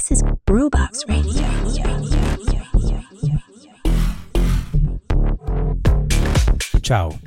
This is Brewbox Radio. Ciao,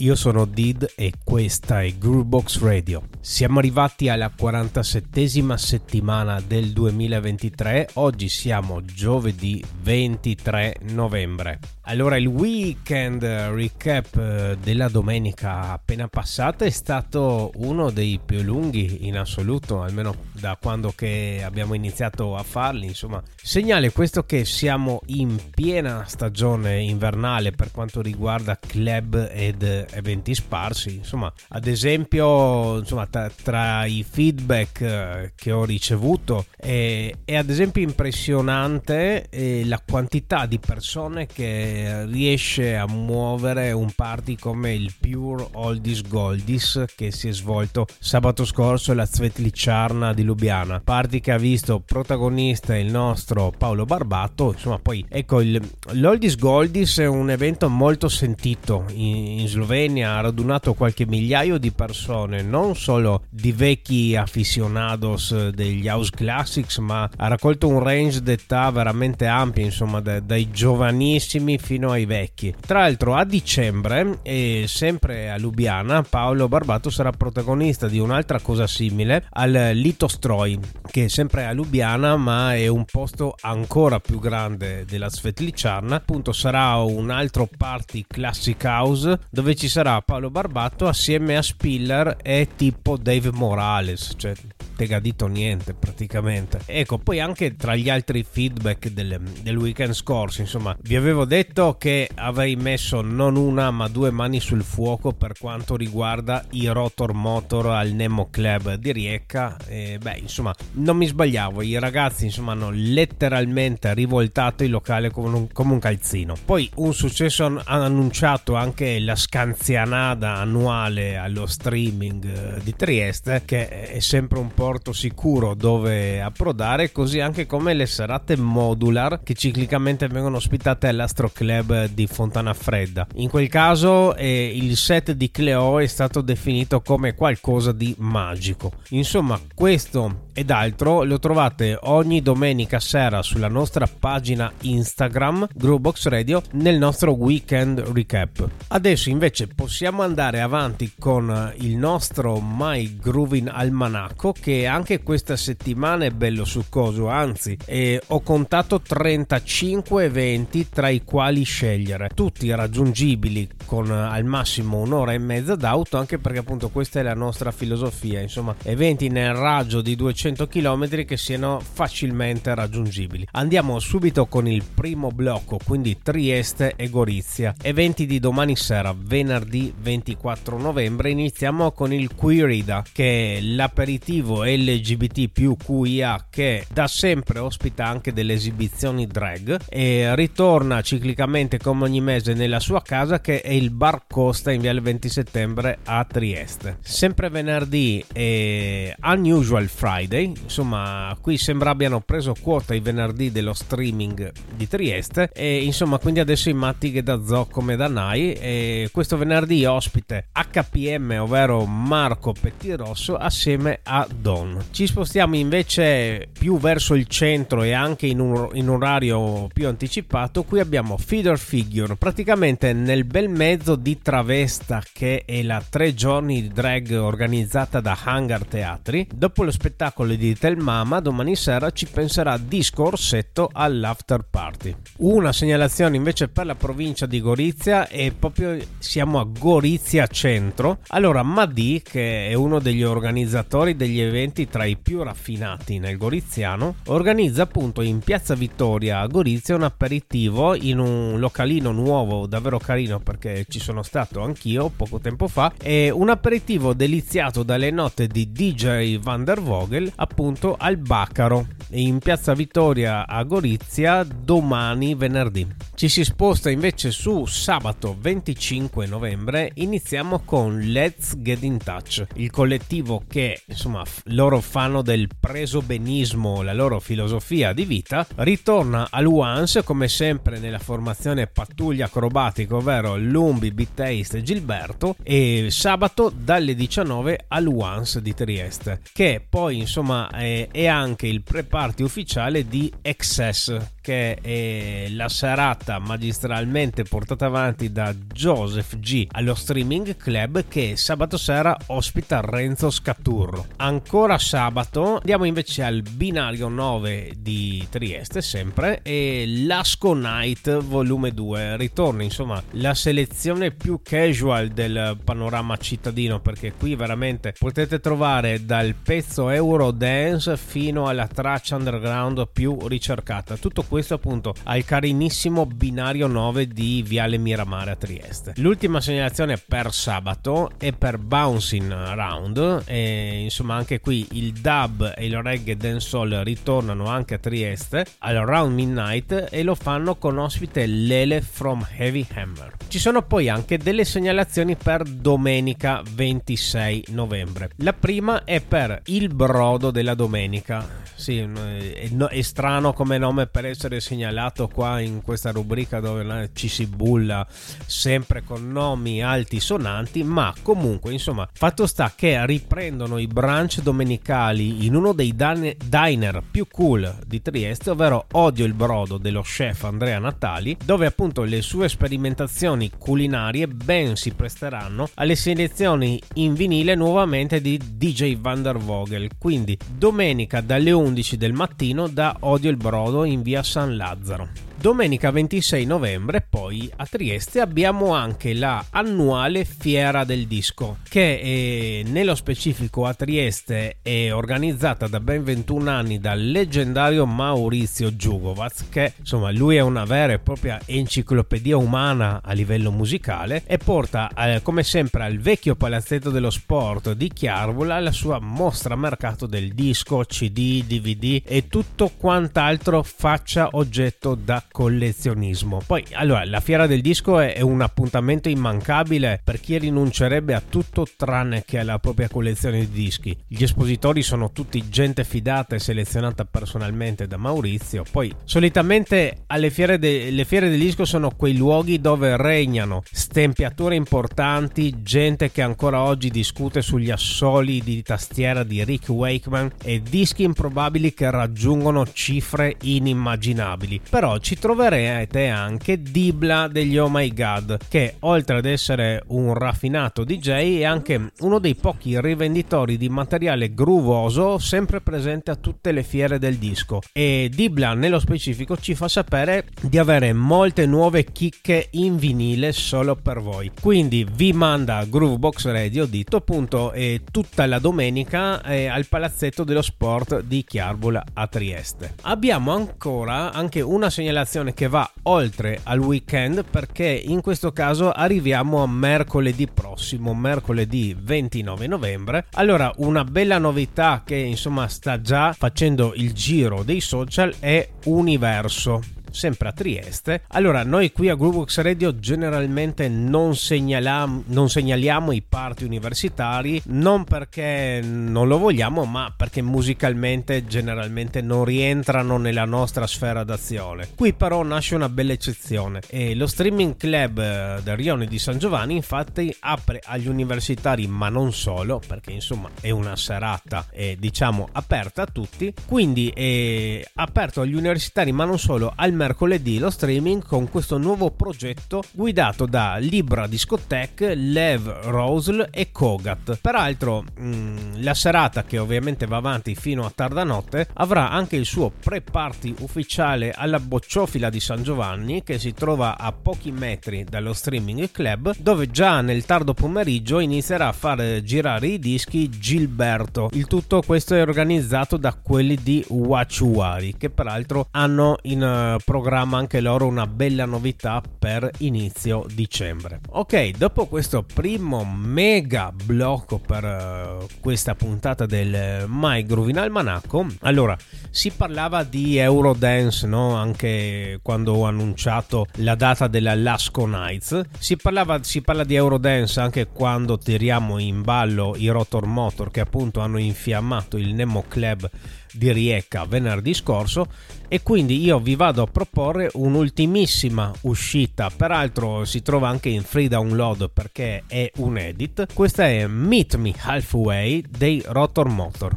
io sono Did e questa è Groovebox Radio. Siamo arrivati alla 47esima settimana del 2023, oggi siamo giovedì 23 novembre. Allora, il weekend recap eh, della domenica appena passata è stato uno dei più lunghi in assoluto, almeno da quando abbiamo iniziato a farli. Insomma, segnale questo che siamo in piena stagione invernale per quanto riguarda club ed eventi sparsi. Insomma, ad esempio, insomma, tra, tra i feedback eh, che ho ricevuto è, è ad esempio impressionante eh, la quantità di persone che riesce a muovere un party come il Pure Oldies Goldies che si è svolto sabato scorso alla Svetliciarna di Lubiana. Party che ha visto protagonista il nostro Paolo Barbato. Insomma, poi ecco, il, l'Oldies Goldies è un evento molto sentito in, in Slovenia, ha radunato qualche migliaio di persone, non solo di vecchi aficionados degli house classics, ma ha raccolto un range d'età veramente ampio, insomma, da, dai giovanissimi fino ai vecchi. Tra l'altro a dicembre, e sempre a Lubiana, Paolo Barbato sarà protagonista di un'altra cosa simile al Litostroy, che è sempre a Lubiana ma è un posto ancora più grande della Svetliciarna. Appunto sarà un altro party classic house dove ci sarà Paolo Barbato assieme a Spiller e tipo Dave Morales, cioè tegadito niente praticamente. Ecco, poi anche tra gli altri feedback del, del weekend scorso, insomma, vi avevo detto che avrei messo non una ma due mani sul fuoco per quanto riguarda i rotor motor al Nemo Club di Riecca. E beh, insomma, non mi sbagliavo, i ragazzi insomma hanno letteralmente rivoltato il locale come un, come un calzino. Poi un successo ha annunciato anche la scanzianada annuale allo streaming eh, di Trieste, che è sempre un po' porto sicuro dove approdare, così anche come le serate modular che ciclicamente vengono ospitate all'Astro Club di Fontana Fredda. In quel caso eh, il set di Cleo è stato definito come qualcosa di magico. Insomma, questo ed altro lo trovate ogni domenica sera sulla nostra pagina Instagram Groovebox Radio nel nostro weekend recap. Adesso invece possiamo andare avanti con il nostro My Grooving Almanacco che anche questa settimana è bello succoso, anzi eh, ho contato 35 eventi tra i quali scegliere, tutti raggiungibili con al massimo un'ora e mezza d'auto anche perché appunto questa è la nostra filosofia, insomma eventi nel raggio di 200 200 km che siano facilmente raggiungibili. Andiamo subito con il primo blocco, quindi Trieste e Gorizia. Eventi di domani sera, venerdì 24 novembre, iniziamo con il Quirida, che è l'aperitivo LGBT più QIA che da sempre ospita anche delle esibizioni drag e ritorna ciclicamente come ogni mese nella sua casa che è il Bar Costa in Viale 20 Settembre a Trieste. Sempre venerdì è Unusual Friday Friday, insomma qui sembra abbiano preso quota i venerdì dello streaming di Trieste e insomma quindi adesso i matti che da Zoo come da Nai e questo venerdì ospite HPM ovvero Marco Pettirosso assieme a Don. Ci spostiamo invece più verso il centro e anche in un, in orario più anticipato, qui abbiamo Feeder Figure praticamente nel bel mezzo di Travesta che è la tre giorni di drag organizzata da Hangar Teatri. Dopo lo spettacolo di Telmama, domani sera ci penserà Disco Orsetto all'after party. Una segnalazione invece per la provincia di Gorizia e proprio siamo a Gorizia Centro. Allora, Madi, che è uno degli organizzatori degli eventi tra i più raffinati nel Goriziano, organizza appunto in Piazza Vittoria a Gorizia un aperitivo in un localino nuovo, davvero carino perché ci sono stato anch'io poco tempo fa, e un aperitivo deliziato dalle note di DJ Van der Vogel appunto al Baccaro in piazza Vittoria a Gorizia domani venerdì. Ci si sposta invece su sabato 25 novembre, iniziamo con Let's Get in Touch, il collettivo che insomma loro fanno del preso benismo la loro filosofia di vita, ritorna al Once come sempre nella formazione pattuglia acrobatica ovvero Lumbi, Bittaste e Gilberto e sabato dalle 19 al Once di Trieste che poi insomma è, è anche il pre-party ufficiale di Excess, che è la serata magistralmente portata avanti da Joseph G allo Streaming Club che sabato sera ospita Renzo Scatturro. Ancora sabato andiamo invece al binario 9 di Trieste sempre e Lasco Night volume 2. Ritorna insomma la selezione più casual del panorama cittadino perché qui veramente potete trovare dal pezzo Eurodance fino alla traccia underground più ricercata. Tutto questo appunto al carinissimo binario 9 di Viale Miramare a Trieste. L'ultima segnalazione per sabato è per Bouncing Round e insomma anche qui il dub e il reggae dancehall ritornano anche a Trieste al Round Midnight e lo fanno con ospite Lele from Heavy Hammer. Ci sono poi anche delle segnalazioni per domenica 26 novembre. La prima è per Il Brodo della Domenica. Sì, è, è strano come nome per essere segnalato qua in questa rubrica dove ci si bulla sempre con nomi alti sonanti, ma comunque, insomma, fatto sta che riprendono i brunch domenicali in uno dei diner più cool di Trieste, ovvero Odio il brodo dello chef Andrea Natali, dove appunto le sue sperimentazioni culinarie ben si presteranno alle selezioni in vinile nuovamente di DJ Van der Vogel. Quindi domenica dalle 11 del mattino da Odio il brodo in via San Lazzaro. Domenica 26 novembre poi a Trieste abbiamo anche la annuale Fiera del Disco che è, nello specifico a Trieste è organizzata da ben 21 anni dal leggendario Maurizio Giugovac che insomma lui è una vera e propria enciclopedia umana a livello musicale e porta eh, come sempre al vecchio palazzetto dello sport di Chiarvola la sua mostra mercato del disco, CD, DVD e tutto quant'altro faccia oggetto da collezionismo. Poi, allora, la fiera del disco è, un appuntamento immancabile per chi rinuncerebbe a tutto tranne che alla propria collezione di dischi. Gli espositori sono tutti gente fidata e selezionata personalmente da Maurizio. Poi, solitamente alle fiere, de, le fiere del disco sono quei luoghi dove regnano stempiature importanti, gente che ancora oggi discute sugli assoli di tastiera di Rick Wakeman e dischi improbabili che raggiungono cifre inimmaginabili. Però ci troverete anche Dibla degli Oh My God, che oltre ad essere un raffinato DJ è anche uno dei pochi rivenditori di materiale groovoso sempre presente a tutte le fiere del disco. E Dibla nello specifico ci fa sapere di avere molte nuove chicche in vinile solo per voi. Quindi vi manda Groovebox Radio, dito appunto, e tutta la domenica eh, al palazzetto dello sport di Chiarbola a Trieste. Abbiamo ancora anche una segnalazione informazione che va oltre al weekend perché in questo caso arriviamo a mercoledì prossimo, mercoledì 29 novembre. Allora, una bella novità che insomma sta già facendo il giro dei social è Universo sempre a Trieste. Allora, noi qui a Groovebox Radio generalmente non segnaliamo, non segnaliamo i party universitari, non perché non lo vogliamo, ma perché musicalmente generalmente non rientrano nella nostra sfera d'azione. Qui però nasce una bella eccezione e lo streaming club eh, del Rione di San Giovanni infatti apre agli universitari, ma non solo, perché insomma è una serata eh, diciamo aperta a tutti, quindi è aperto agli universitari, ma non solo, al mercoledì lo streaming con questo nuovo progetto guidato da Libra Discotech, Lev Rosel e Kogat. Peraltro mh, mm, la serata che ovviamente va avanti fino a tarda notte avrà anche il suo pre-party ufficiale alla bocciofila di San Giovanni che si trova a pochi metri dallo streaming club dove già nel tardo pomeriggio inizierà a far girare i dischi Gilberto. Il tutto questo è organizzato da quelli di Wachuari che peraltro hanno in uh, programma anche loro una bella novità per inizio dicembre. Ok, dopo questo primo mega blocco per uh, questa puntata del My Groove in Almanacco, allora si parlava di Eurodance, no? Anche quando ho annunciato la data della Lasco Nights, si, parlava, si parla di Eurodance anche quando tiriamo in ballo i Rotor Motor che appunto hanno infiammato il Nemo Club di Rieca venerdì scorso e quindi io vi vado a proporre un'ultimissima uscita, peraltro si trova anche in free download perché è un edit. Questa è Meet Me Halfway dei Rotor Motor.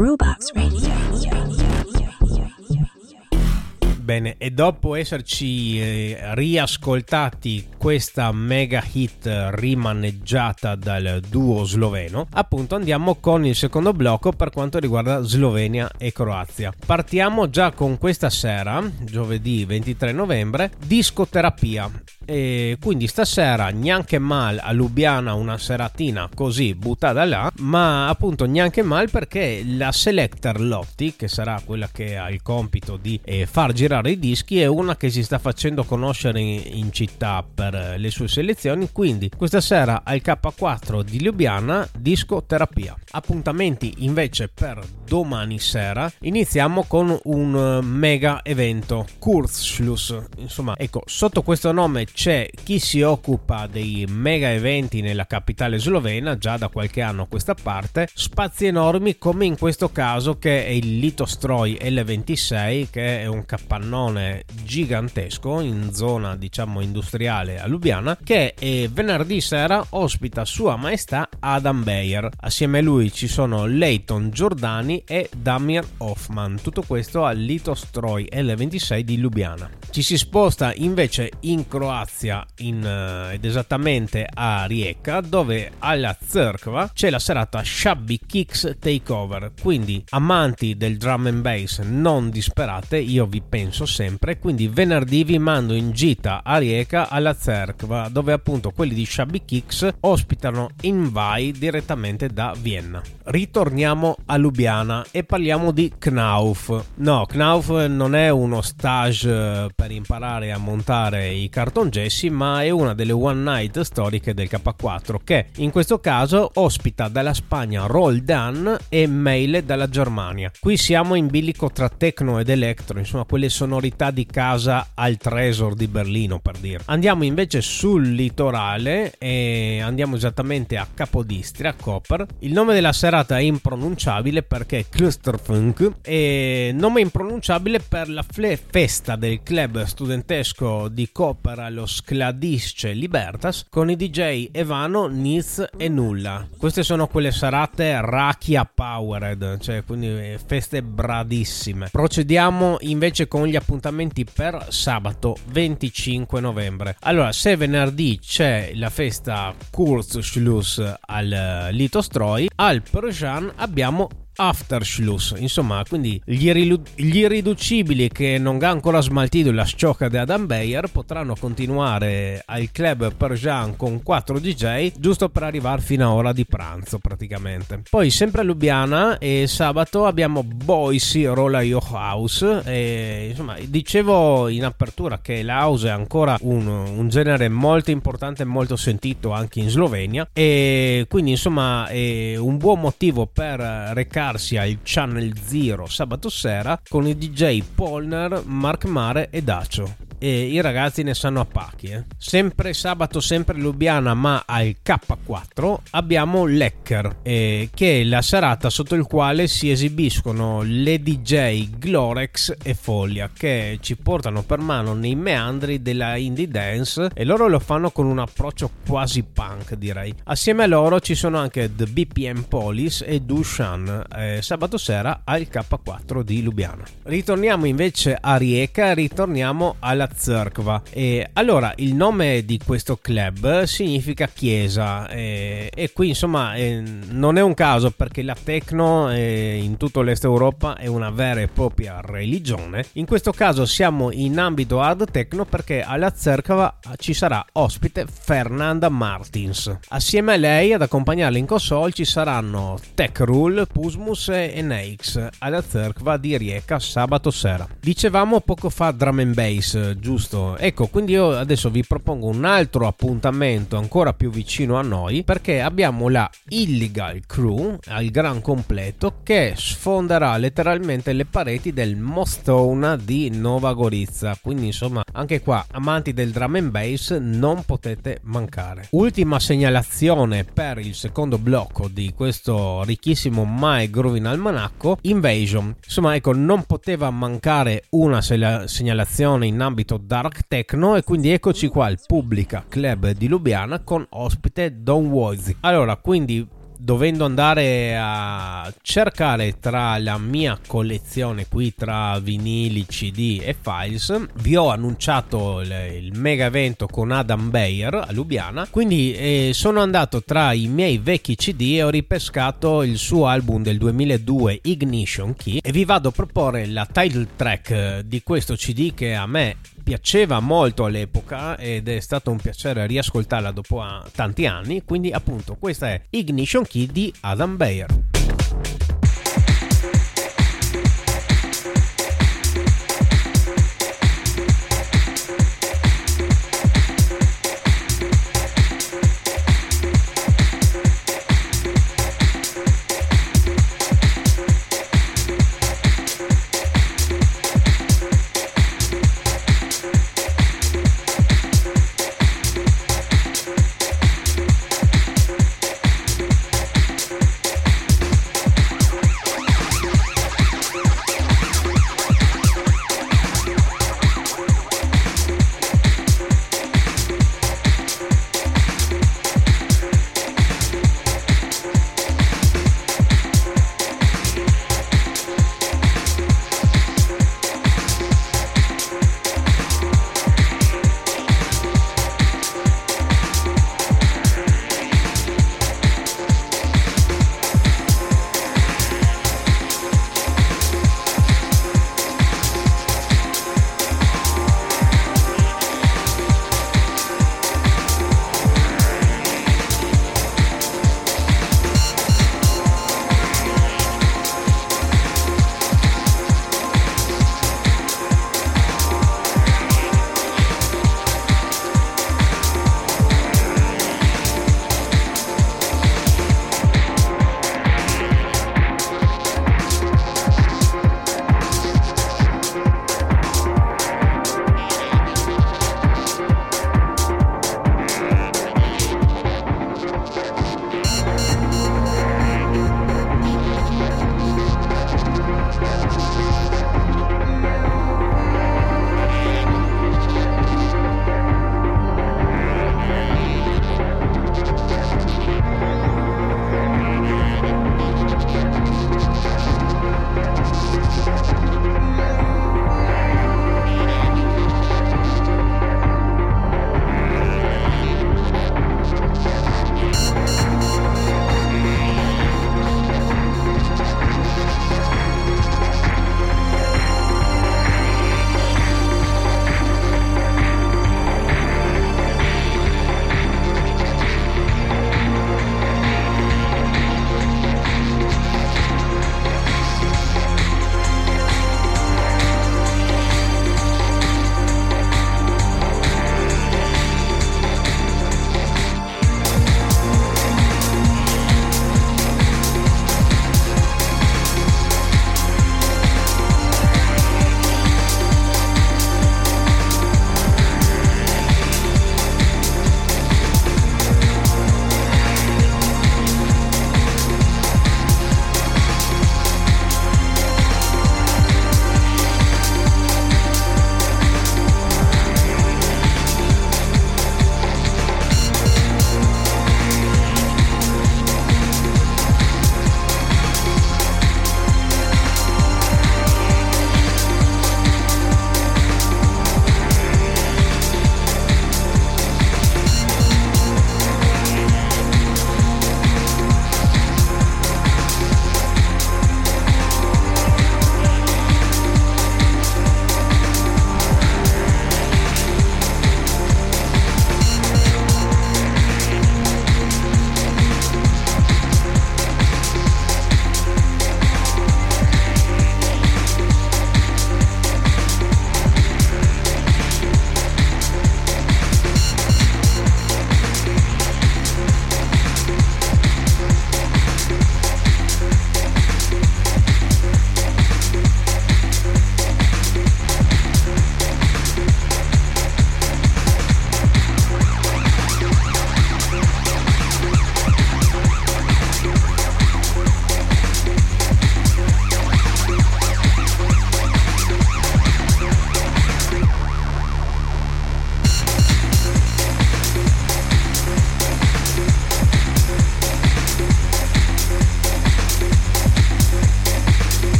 Brewbox Radio. Bene, e dopo esserci eh, riascoltati questa mega hit rimaneggiata dal duo sloveno, appunto andiamo con il secondo blocco per quanto riguarda Slovenia e Croazia. Partiamo già con questa sera, giovedì 23 novembre, discoterapia. E quindi stasera neanche mal a Lubiana una seratina così buttata là, ma appunto neanche mal perché la Selector Lotti, che sarà quella che ha il compito di eh, far girare i dischi, è una che si sta facendo conoscere in, in città per eh, le sue selezioni. Quindi questa sera al K4 di Lubiana discoterapia. Appuntamenti invece per domani sera. Iniziamo con un eh, mega evento, Kurzschluss. Insomma, ecco, sotto questo nome c'è chi si occupa dei mega eventi nella capitale slovena già da qualche anno a questa parte, spazi enormi come in questo caso che è il Litostroy L26 che è un capannone gigantesco in zona diciamo industriale a Lubiana che venerdì sera ospita Sua Maestà Adam Beyer. Assieme a lui ci sono Leighton Giordani e Damir Hoffman. Tutto questo al Litostroy L26 di Lubiana. Ci si sposta invece in Croazia in, eh, ed esattamente a Rijeka dove alla Zerkva c'è la serata Shabby Kicks Takeover. Quindi amanti del drum and bass non disperate, io vi penso sempre. Quindi venerdì vi mando in gita a Rijeka alla Zerkva dove appunto quelli di Shabby Kicks ospitano Invai direttamente da Vienna. Ritorniamo a Lubiana e parliamo di Knauf. No, Knauf non è uno stage eh, per imparare a montare i cartongessi, ma è una delle one night storiche del K4 che in questo caso ospita dalla Spagna Roll Dan e Meile dalla Germania. Qui siamo in bilico tra techno ed electro, insomma quelle sonorità di casa al Tresor di Berlino per dire. Andiamo invece sul litorale e andiamo esattamente a Capodistria, Koper. Il nome della serata è impronunciabile perché è Clusterfunk e nome impronunciabile per la fle- festa del club studentesco di Koper allo Skladisce Libertas con i DJ Evano, Niz e Nulla. Queste sono quelle serate Rachia Powered, cioè quindi eh, feste bradissime. Procediamo invece con gli appuntamenti per sabato 25 novembre. Allora, se venerdì c'è la festa Kurzschluss al eh, Litostroy, al Persian abbiamo Afterschluss, insomma, quindi gli, irrilu- gli irriducibili che non ha ancora smaltito la sciocca di Adam Beyer potranno continuare al club Persian con 4 DJ giusto per arrivare fino a ora di pranzo praticamente. Poi sempre a Lubiana e sabato abbiamo Boise Rolla Your House e insomma dicevo in apertura che la house è ancora un, un genere molto importante e molto sentito anche in Slovenia e quindi insomma è un buon motivo per recarsi al Channel Zero sabato sera con i DJ Polner, Mark Mare e Dacio e i ragazzi ne sanno a pacchi. eh. Sempre sabato, sempre Lubiana, ma al K4 abbiamo Lecker, eh, che è la serata sotto il quale si esibiscono le DJ Glorex e Foglia, che ci portano per mano nei meandri della indie dance e loro lo fanno con un approccio quasi punk, direi. Assieme a loro ci sono anche The BPM Police e Dushan, eh, sabato sera al K4 di Lubiana. Ritorniamo invece a Rieca, ritorniamo alla Zerkva. E allora il nome di questo club significa chiesa e, e qui insomma eh, non è un caso perché la techno eh, in tutto l'est Europa è una vera e propria religione. In questo caso siamo in ambito hard techno perché alla Zerkva ci sarà ospite Fernanda Martins. Assieme a lei ad accompagnarla in console ci saranno Tech Rule, Pusmus e Neix alla Zerkva di Rieca sabato sera. Dicevamo poco fa drum and bass, giusto? Ecco, quindi io adesso vi propongo un altro appuntamento ancora più vicino a noi perché abbiamo la Illegal Crew al gran completo che sfonderà letteralmente le pareti del Mostona di Nova Gorizia. Quindi insomma, anche qua amanti del drum and bass non potete mancare. Ultima segnalazione per il secondo blocco di questo ricchissimo My Groovin Almanacco, Invasion. Insomma, ecco, non poteva mancare una segnalazione in ambito dark techno e quindi eccoci qua al Pubblica Club di Lubiana con ospite Don Wozzy. Allora, quindi dovendo andare a cercare tra la mia collezione qui tra vinili, CD e files, vi ho annunciato il, il mega evento con Adam Bayer a Lubiana. Quindi eh, sono andato tra i miei vecchi CD e ho ripescato il suo album del 2002 Ignition Key e vi vado a proporre la title track di questo CD che a me piaceva molto all'epoca ed è stato un piacere riascoltarla dopo ah, tanti anni. Quindi, appunto, questa è Ignition Key di Adam Bayer.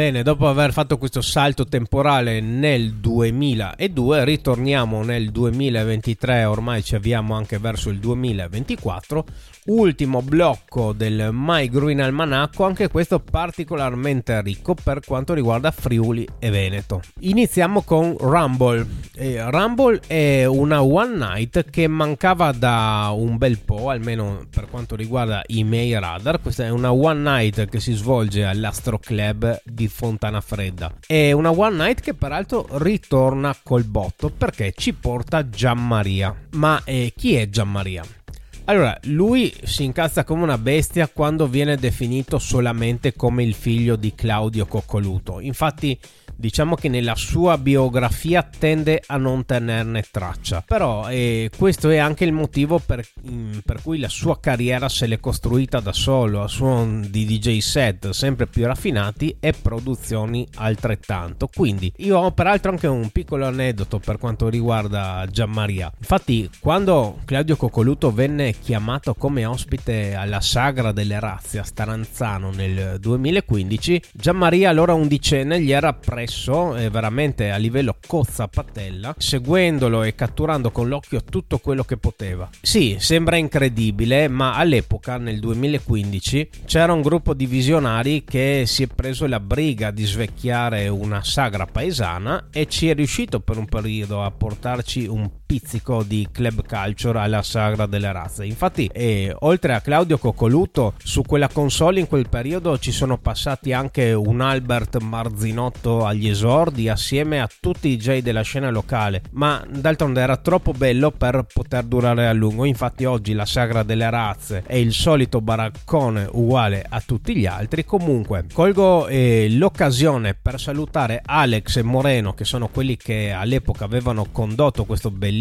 Bene, dopo aver fatto questo salto temporale nel 2002, ritorniamo nel 2023, ormai ci avviamo anche verso il 2024. Ultimo blocco del My Green Almanacco, anche questo particolarmente ricco per quanto riguarda Friuli e Veneto. Iniziamo con Rumble. Rumble è una one night che mancava da un bel po', almeno per quanto riguarda i miei radar. Questa è una one night che si svolge all'Astro Club di Fontana Fredda. È una one night che peraltro ritorna col botto perché ci porta Gianmaria. Ma eh, chi è Gianmaria? Allora, lui si incazza come una bestia quando viene definito solamente come il figlio di Claudio Coccoluto. Infatti, diciamo che nella sua biografia tende a non tenerne traccia. Però eh, questo è anche il motivo per, mm, per cui la sua carriera se l'è costruita da solo, a suon di DJ set sempre più raffinati e produzioni altrettanto. Quindi io ho peraltro anche un piccolo aneddoto per quanto riguarda Gianmaria. Infatti, quando Claudio Coccoluto venne chiamato come ospite alla Sagra delle Razze a Staranzano nel 2015, Gianmaria allora undicenne gli era presso eh, veramente a livello cozza patella, seguendolo e catturando con l'occhio tutto quello che poteva. Sì, sembra incredibile, ma all'epoca, nel 2015, c'era un gruppo di visionari che si è preso la briga di svecchiare una sagra paesana e ci è riuscito per un periodo a portarci un pizzico di club culture alla sagra delle razze. Infatti, eh, oltre a Claudio Coccoluto, su quella console in quel periodo ci sono passati anche un Albert Marzinotto agli esordi assieme a tutti i DJ della scena locale, ma d'altronde era troppo bello per poter durare a lungo. Infatti, oggi la sagra delle razze è il solito baraccone uguale a tutti gli altri. Comunque, colgo eh, l'occasione per salutare Alex e Moreno, che sono quelli che all'epoca avevano condotto questo bellissimo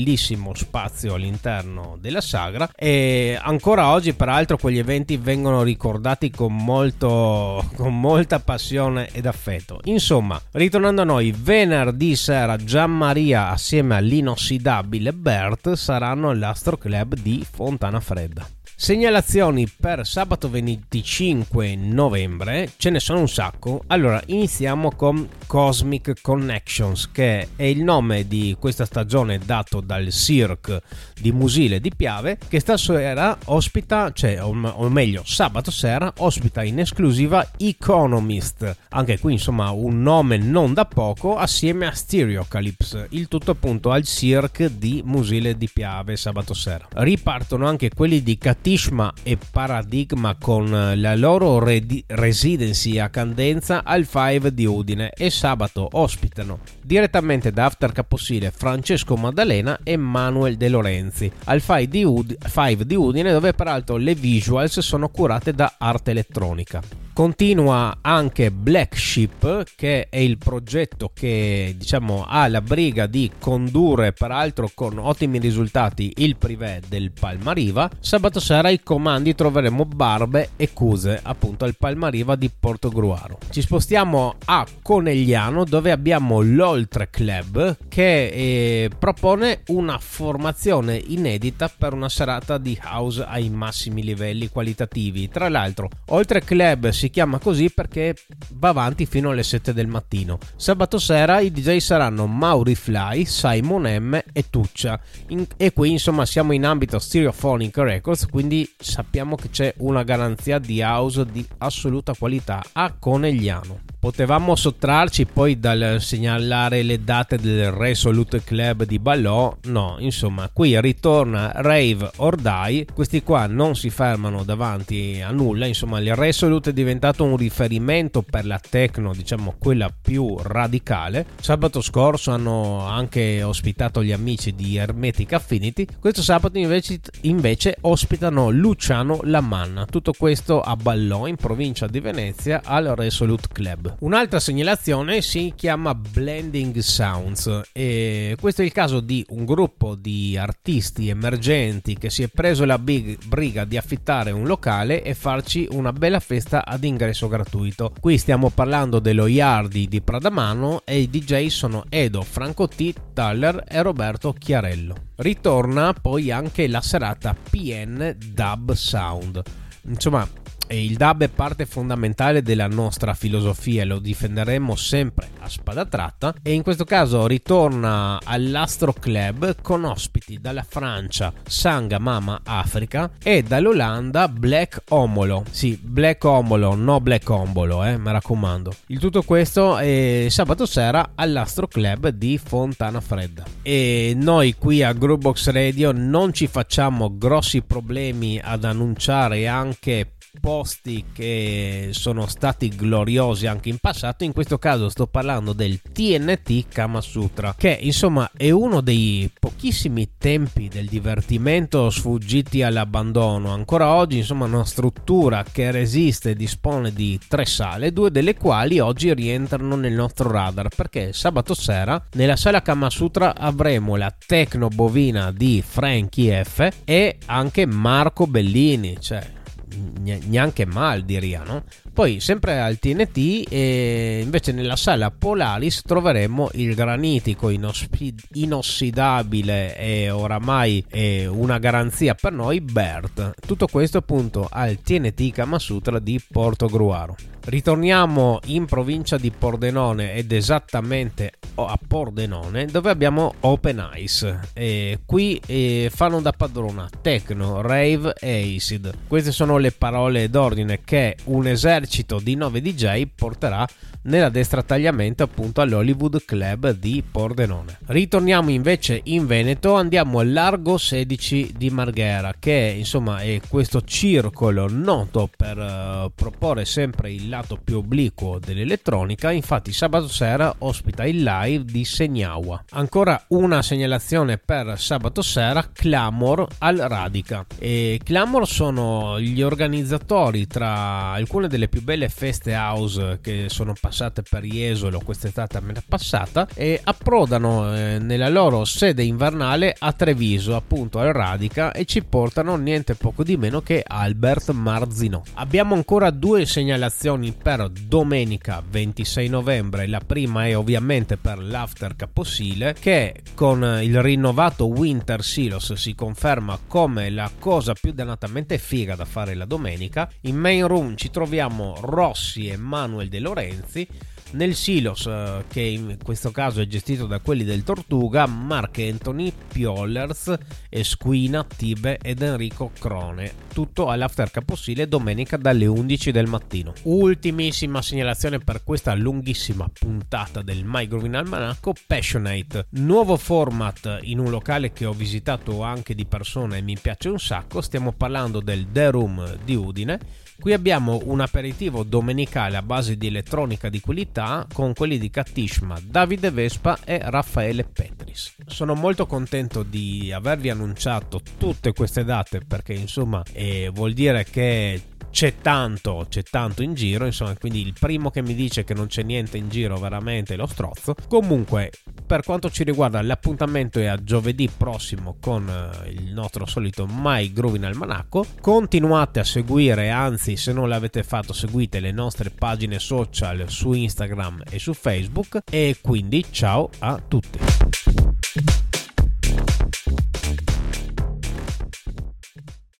spazio all'interno della sagra. E ancora oggi, peraltro, quegli eventi vengono ricordati con, molto, con molta passione ed affetto. Insomma, ritornando a noi, venerdì sera Gianmaria assieme all'inossidabile Bert saranno all'Astro Club di Fontana Fredda. Segnalazioni per sabato 25 novembre, ce ne sono un sacco. Allora, iniziamo con Cosmic Connections, che è il nome di questa stagione dato dal Cirque di Musile di Piave, che stasera ospita, cioè, o, meglio, sabato sera ospita in esclusiva Economist. Anche qui, insomma, un nome non da poco, assieme a Stereocalypse. Il tutto appunto al Cirque di Musile di Piave sabato sera. Ripartono anche quelli di Cattiva Tishma e Paradigma con la loro redi- residency a Candenza al 5 di Udine e sabato ospitano direttamente da After Caposile Francesco Maddalena e Manuel De Lorenzi al 5 di, Ud- 5 di Udine dove peraltro le visuals sono curate da Arte Elettronica. Continua anche Black Ship, che è il progetto che diciamo ha la briga di condurre, peraltro con ottimi risultati, il privé del Palmariva. Sabato sera ai comandi troveremo Barbe e Cuse, appunto al Palmariva di Portogruaro. Ci spostiamo a Conegliano, dove abbiamo l'Oltre Club, che eh, propone una formazione inedita per una serata di house ai massimi livelli qualitativi. Tra l'altro, Oltre Club si chiama così perché va avanti fino alle 7 del mattino. Sabato sera i DJ saranno Mauri Fly, Simon M e Tuccia. In- e qui insomma siamo in ambito Stereophonic Records, quindi sappiamo che c'è una garanzia di house di assoluta qualità a Conegliano. Potevamo sottrarci poi dal segnalare le date del Resolute Club di Ballò? No, insomma, qui ritorna Rave or Die. Questi qua non si fermano davanti a nulla. Insomma, il Resolute è diventato un riferimento per la techno, diciamo quella più radicale. Sabato scorso hanno anche ospitato gli amici di Hermetic Affinity. Questo sabato invece, invece ospitano Luciano Lamanna. Tutto questo a Ballò, in provincia di Venezia, al Resolute Club. Un'altra segnalazione si chiama Blending Sounds e questo è il caso di un gruppo di artisti emergenti che si è preso la big briga di affittare un locale e farci una bella festa ad ingresso gratuito. Qui stiamo parlando dello Yardi di Pradamano e i DJ sono Edo, Franco T, Taller e Roberto Chiarello. Ritorna poi anche la serata PN Dub Sound. Insomma, E il dub è parte fondamentale della nostra filosofia e lo difenderemo sempre a spada tratta e in questo caso ritorna all'Astro Club con ospiti dalla Francia Sanga Mama Africa e dall'Olanda Black Omolo. Sì, Black Omolo, no Black Ombolo, eh, mi raccomando. Il tutto questo è sabato sera all'Astro Club di Fontana Fredda. E noi qui a Groovebox Radio non ci facciamo grossi problemi ad annunciare anche posti che sono stati gloriosi anche in passato. In questo caso sto parlando del TNT Kama Sutra, che insomma è uno dei pochissimi tempi del divertimento sfuggiti all'abbandono. Ancora oggi, insomma, una struttura che resiste e dispone di tre sale, due delle quali oggi rientrano nel nostro radar perché sabato sera nella sala Kama Sutra avremo la tecno bovina di Frankie F e anche Marco Bellini, cioè neanche mal diria no? poi sempre al TNT e invece nella sala Polaris troveremo il granitico inossidabile e oramai è una garanzia per noi Bert tutto questo appunto al TNT Kamasutra di Porto Gruaro Ritorniamo in provincia di Pordenone ed esattamente a Pordenone dove abbiamo Open Eyes e qui eh, fanno da padrona Tecno, Rave e Acid. Queste sono le parole d'ordine che un esercito di 9 DJ porterà nella destra tagliamento appunto all'Hollywood Club di Pordenone. Ritorniamo invece in Veneto, andiamo al Largo 16 di Marghera che insomma è questo circolo noto per uh, proporre sempre il lato più obliquo dell'elettronica, infatti sabato sera ospita il live di Segnawa. Ancora una segnalazione per sabato sera, Clamor al Radica. E Clamor sono gli organizzatori tra alcune delle più belle feste house che sono passate per Jesolo quest'estate appena passata e approdano eh, nella loro sede invernale a Treviso, appunto al Radica e ci portano niente poco di meno che Albert Marzino. Abbiamo ancora due segnalazioni per domenica 26 novembre. La prima è ovviamente per l'After Caposile, che con il rinnovato Winter Silos si conferma come la cosa più dannatamente figa da fare la domenica. In main room ci troviamo Rossi e Manuel De Lorenzi. Nel Silos, eh, che in questo caso è gestito da quelli del Tortuga, Mark Anthony, Piollers, Esquina, Tibe ed Enrico Crone. Tutto all'After Caposile domenica dalle 11 del mattino. Ultimissima segnalazione per questa lunghissima puntata del My Groovin Almanacco, Passionate. Nuovo format in un locale che ho visitato anche di persona e mi piace un sacco. Stiamo parlando del The Room di Udine. Qui abbiamo un aperitivo domenicale a base di elettronica di qualità con quelli di Katishma, Davide Vespa e Raffaele Petris. Sono molto contento di avervi annunciato tutte queste date perché insomma eh, vuol dire che c'è tanto, c'è tanto in giro, insomma, quindi il primo che mi dice che non c'è niente in giro veramente lo strozzo. Comunque, per quanto ci riguarda, l'appuntamento è a giovedì prossimo con eh, il nostro solito My Groovin Almanacco. Continuate a seguire, anzi, se non l'avete fatto, seguite le nostre pagine social su Instagram e su Facebook. E quindi ciao a tutti.